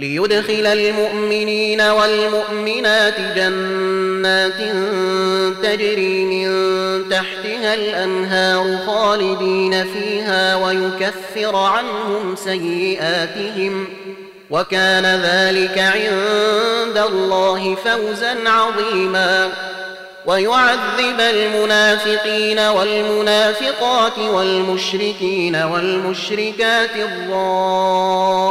ليدخل المؤمنين والمؤمنات جنات تجري من تحتها الأنهار خالدين فيها ويكفر عنهم سيئاتهم وكان ذلك عند الله فوزا عظيما ويعذب المنافقين والمنافقات والمشركين والمشركات الظانين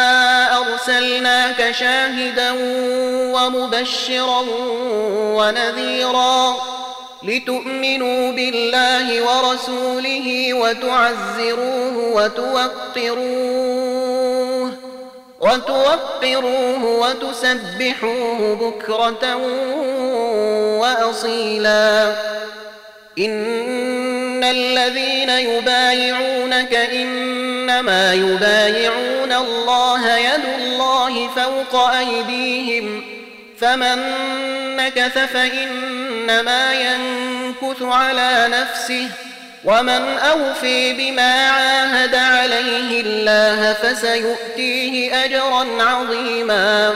أرسلناك شاهدا ومبشرا ونذيرا لتؤمنوا بالله ورسوله وتعزروه وتوقروه وتوقروه وتسبحوه بكرة وأصيلا. إن الذين يبايعونك إنما يبايعون الله يد الله فوق أيديهم فمن نكث فإنما ينكث على نفسه ومن أوفي بما عاهد عليه الله فسيؤتيه أجرا عظيما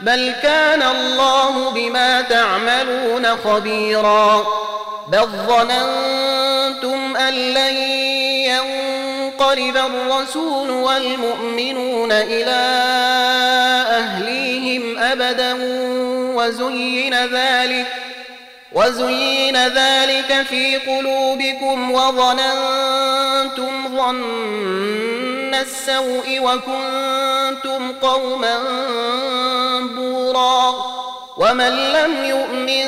بل كان الله بما تعملون خبيرا بل ظننتم أن لن ينقلب الرسول والمؤمنون إلى أهليهم أبدا وزين ذلك وزين ذلك في قلوبكم وظننتم ظن السوء وكنتم قوما بورا. ومن لم يؤمن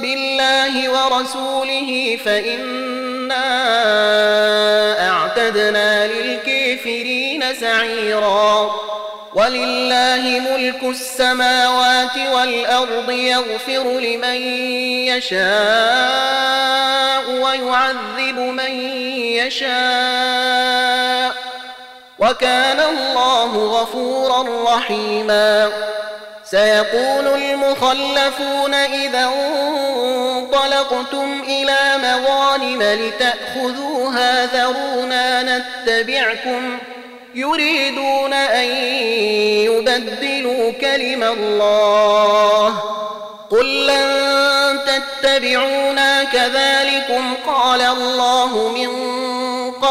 بالله ورسوله فإنا أعتدنا للكافرين سعيرا. ولله ملك السماوات والأرض يغفر لمن يشاء ويعذب من يشاء. وكان الله غفورا رحيما. سيقول المخلفون إذا انطلقتم إلى مغانم لتأخذوها ذرونا نتبعكم يريدون أن يبدلوا كلم الله. قل لن تتبعونا كذلكم قال الله من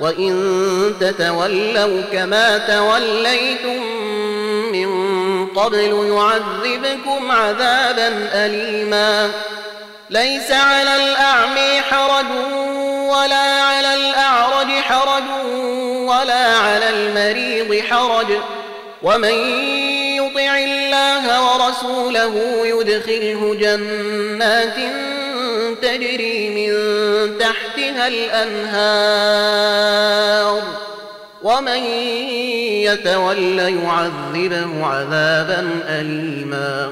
وإن تتولوا كما توليتم من قبل يعذبكم عذابا أليما ليس على الأعمي حرج ولا على الأعرج حرج ولا على المريض حرج ومن يطع الله ورسوله يدخله جنات تجري من تحتها الأنهار ومن يتول يعذبه عذابا أليما.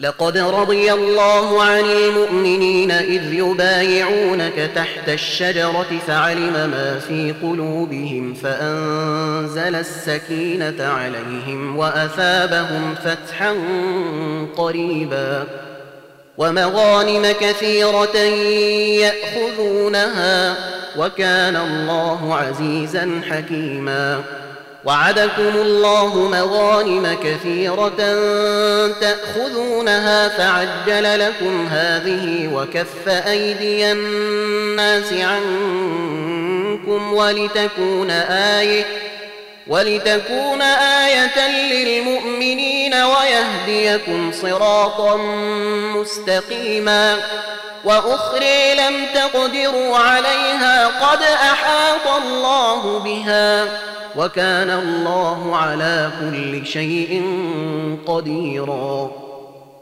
لقد رضي الله عن المؤمنين إذ يبايعونك تحت الشجرة فعلم ما في قلوبهم فأنزل السكينة عليهم وأثابهم فتحا قريبا. ومغانم كثيرة يأخذونها وكان الله عزيزا حكيما. وعدكم الله مغانم كثيرة تأخذونها فعجل لكم هذه وكف أيدي الناس عنكم ولتكون آية ولتكون آية للمؤمنين ويهديكم صراطا مستقيما وأخرى لم تقدروا عليها قد أحاط الله بها وكان الله على كل شيء قديرا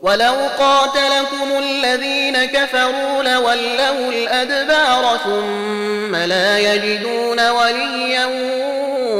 ولو قاتلكم الذين كفروا لولوا الأدبار ثم لا يجدون وليا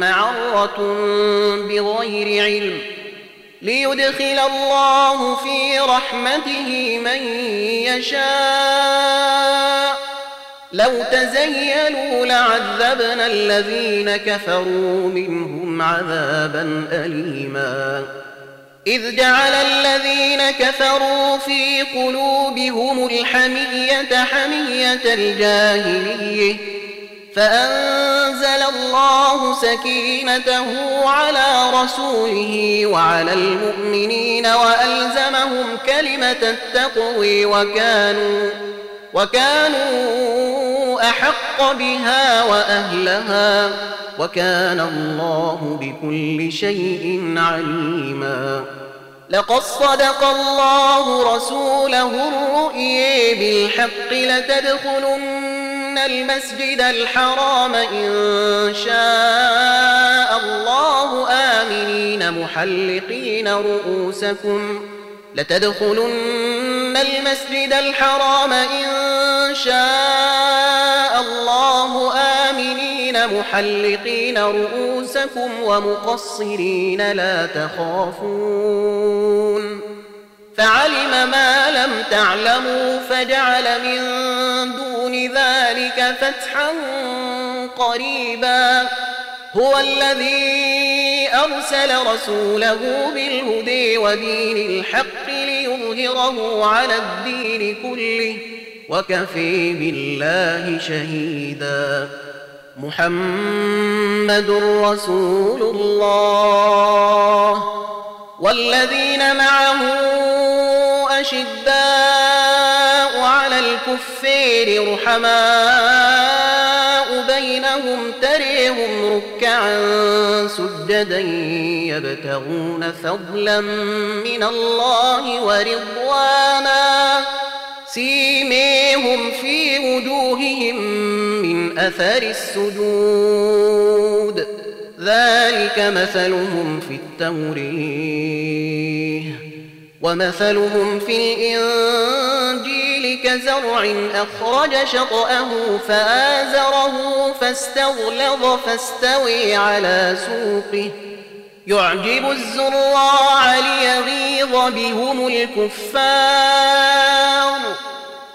معرة بغير علم ليدخل الله في رحمته من يشاء. لو تزيلوا لعذبنا الذين كفروا منهم عذابا أليما. إذ جعل الذين كفروا في قلوبهم الحمية حمية الجاهلية فأنزل الله سكينته على رسوله وعلى المؤمنين وألزمهم كلمة التقوي وكانوا وكانوا أحق بها وأهلها وكان الله بكل شيء عليما لقد صدق الله رسوله الرؤيا بالحق لتدخلن المسجد الحرام إن شاء الله آمنين محلقين رؤوسكم لتدخلن المسجد الحرام إن شاء الله آمنين محلقين رؤوسكم ومقصرين لا تخافون فعلم ما لم تعلموا فجعل من دون ذلك فتحا قريبا. هو الذي أرسل رسوله بالهدي ودين الحق ليظهره على الدين كله وكفي بالله شهيدا. محمد رسول الله. والذين معه أشداء على الكفير رحماء بينهم تريهم ركعا سجدا يبتغون فضلا من الله ورضوانا سيميهم في وجوههم من أثر السجود. ذلك مثلهم في التوريه ومثلهم في الإنجيل كزرع أخرج شطأه فآزره فاستغلظ فاستوي على سوقه. يعجب الزراع ليغيظ بهم الكفار.